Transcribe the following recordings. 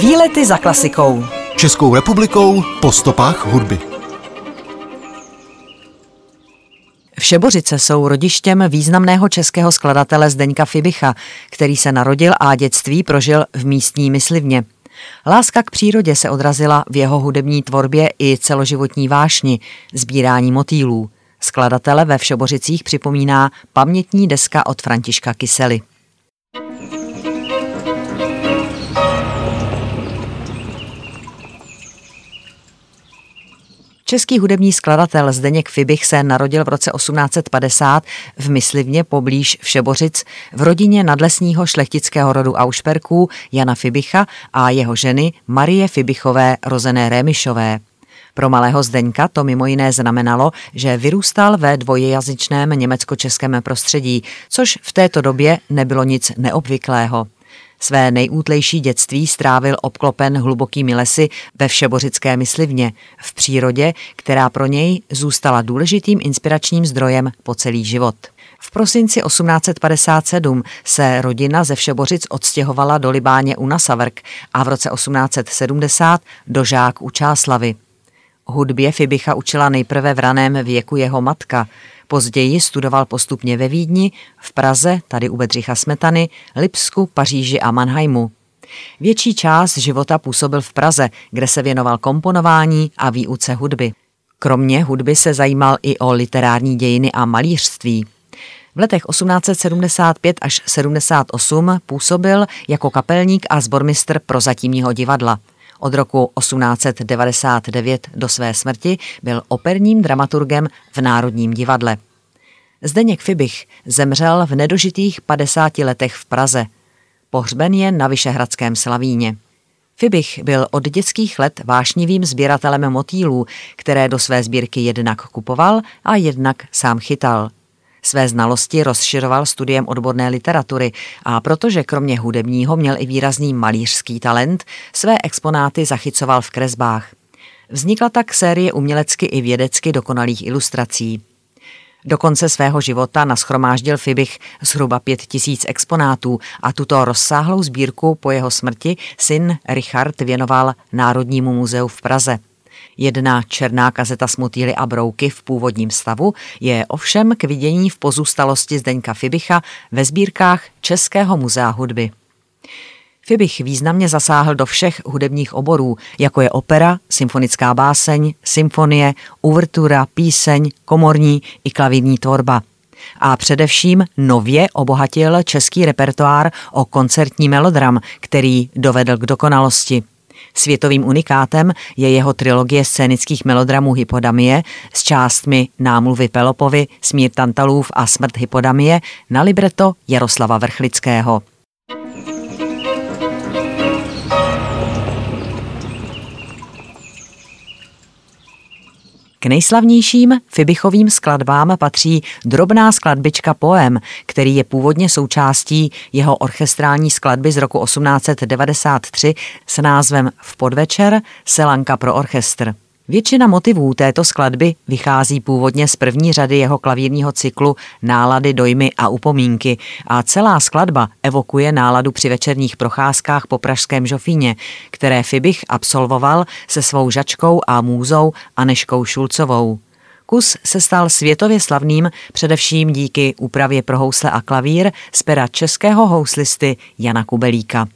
Výlety za klasikou. Českou republikou po stopách hudby. Všebořice jsou rodištěm významného českého skladatele Zdeňka Fibicha, který se narodil a dětství prožil v místní myslivně. Láska k přírodě se odrazila v jeho hudební tvorbě i celoživotní vášni, sbírání motýlů. Skladatele ve Všebořicích připomíná pamětní deska od Františka Kysely. Český hudební skladatel Zdeněk Fibich se narodil v roce 1850 v Myslivně poblíž Všebořic v rodině nadlesního šlechtického rodu Aušperků Jana Fibicha a jeho ženy Marie Fibichové rozené Rémišové. Pro malého Zdeňka to mimo jiné znamenalo, že vyrůstal ve dvojjazyčném německo-českém prostředí, což v této době nebylo nic neobvyklého. Své nejútlejší dětství strávil obklopen hlubokými lesy ve Všebořické myslivně, v přírodě, která pro něj zůstala důležitým inspiračním zdrojem po celý život. V prosinci 1857 se rodina ze Všebořic odstěhovala do Libáně u Nasavrk a v roce 1870 do Žák u Čáslavy. Hudbě Fibicha učila nejprve v raném věku jeho matka – Později studoval postupně ve Vídni, v Praze, tady u Bedřicha Smetany, Lipsku, Paříži a Mannheimu. Větší část života působil v Praze, kde se věnoval komponování a výuce hudby. Kromě hudby se zajímal i o literární dějiny a malířství. V letech 1875 až 78 působil jako kapelník a zbormistr prozatímního divadla – od roku 1899 do své smrti byl operním dramaturgem v Národním divadle. Zdeněk Fibich zemřel v nedožitých 50 letech v Praze. Pohřben je na Vyšehradském Slavíně. Fibich byl od dětských let vášnivým sběratelem motýlů, které do své sbírky jednak kupoval a jednak sám chytal. Své znalosti rozširoval studiem odborné literatury a protože kromě hudebního měl i výrazný malířský talent, své exponáty zachycoval v kresbách. Vznikla tak série umělecky i vědecky dokonalých ilustrací. Do konce svého života naschromáždil Fibich zhruba pět tisíc exponátů a tuto rozsáhlou sbírku po jeho smrti syn Richard věnoval Národnímu muzeu v Praze. Jedna černá kazeta s motýly a brouky v původním stavu je ovšem k vidění v pozůstalosti Zdeňka Fibicha ve sbírkách Českého muzea hudby. Fibich významně zasáhl do všech hudebních oborů, jako je opera, symfonická báseň, symfonie, uvertura, píseň, komorní i klavírní tvorba. A především nově obohatil český repertoár o koncertní melodram, který dovedl k dokonalosti – Světovým unikátem je jeho trilogie scénických melodramů Hypodamie s částmi Námluvy Pelopovi, Smír Tantalův a Smrt Hypodamie na libreto Jaroslava Vrchlického. K nejslavnějším Fibichovým skladbám patří drobná skladbička Poem, který je původně součástí jeho orchestrální skladby z roku 1893 s názvem V podvečer Selanka pro orchestr. Většina motivů této skladby vychází původně z první řady jeho klavírního cyklu Nálady, dojmy a upomínky a celá skladba evokuje náladu při večerních procházkách po pražském Žofíně, které Fibich absolvoval se svou žačkou a můzou Aneškou Šulcovou. Kus se stal světově slavným především díky úpravě pro housle a klavír z pera českého houslisty Jana Kubelíka.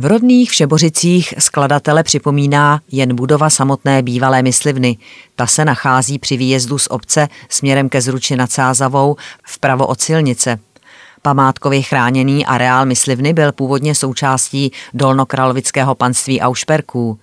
V rodných Všebořicích skladatele připomíná jen budova samotné bývalé myslivny. Ta se nachází při výjezdu z obce směrem ke Zruči nad Sázavou vpravo od silnice. Památkově chráněný areál myslivny byl původně součástí dolnokralovického panství Aušperků.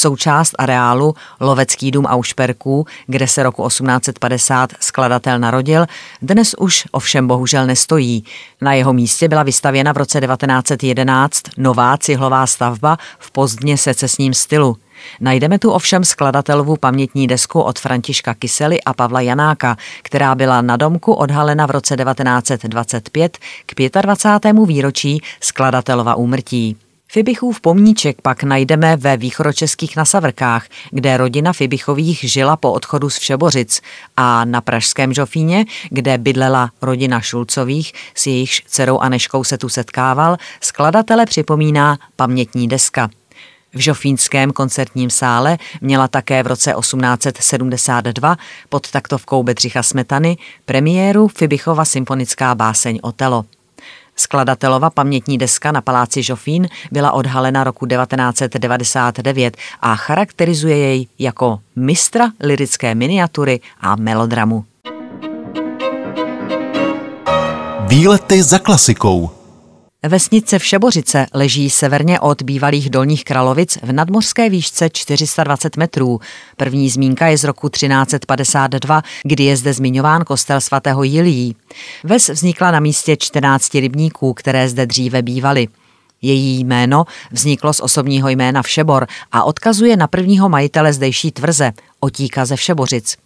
Součást areálu Lovecký dům Aušperků, kde se roku 1850 skladatel narodil, dnes už ovšem bohužel nestojí. Na jeho místě byla vystavěna v roce 1911 nová cihlová stavba v pozdně secesním stylu. Najdeme tu ovšem skladatelovu pamětní desku od Františka Kysely a Pavla Janáka, která byla na domku odhalena v roce 1925 k 25. výročí skladatelova úmrtí. Fibichův pomníček pak najdeme ve východočeských Nasavrkách, kde rodina Fibichových žila po odchodu z Všebořic a na Pražském Žofíně, kde bydlela rodina Šulcových, s jejichž dcerou Aneškou se tu setkával, skladatele připomíná pamětní deska. V Žofínském koncertním sále měla také v roce 1872 pod taktovkou Bedřicha Smetany premiéru Fibichova symfonická báseň Otelo. Skladatelova pamětní deska na paláci Žofín byla odhalena roku 1999 a charakterizuje jej jako mistra lirické miniatury a melodramu. Výlety za klasikou. Vesnice Všebořice leží severně od bývalých Dolních Kralovic v nadmořské výšce 420 metrů. První zmínka je z roku 1352, kdy je zde zmiňován kostel svatého Jilí. Ves vznikla na místě 14 rybníků, které zde dříve bývaly. Její jméno vzniklo z osobního jména Všebor a odkazuje na prvního majitele zdejší tvrze, Otíka ze Všebořic.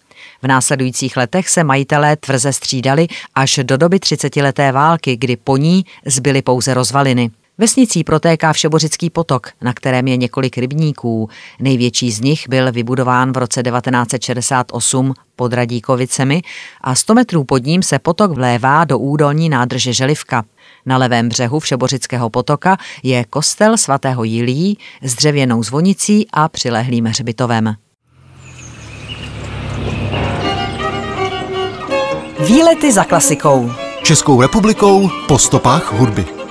V následujících letech se majitelé tvrze střídali až do doby třicetileté války, kdy po ní zbyly pouze rozvaliny. Vesnicí protéká Všebořický potok, na kterém je několik rybníků. Největší z nich byl vybudován v roce 1968 pod Radíkovicemi a 100 metrů pod ním se potok vlévá do údolní nádrže Želivka. Na levém břehu Všebořického potoka je kostel svatého Jilí s dřevěnou zvonicí a přilehlým hřbitovem. Výlety za klasikou. Českou republikou po stopách hudby.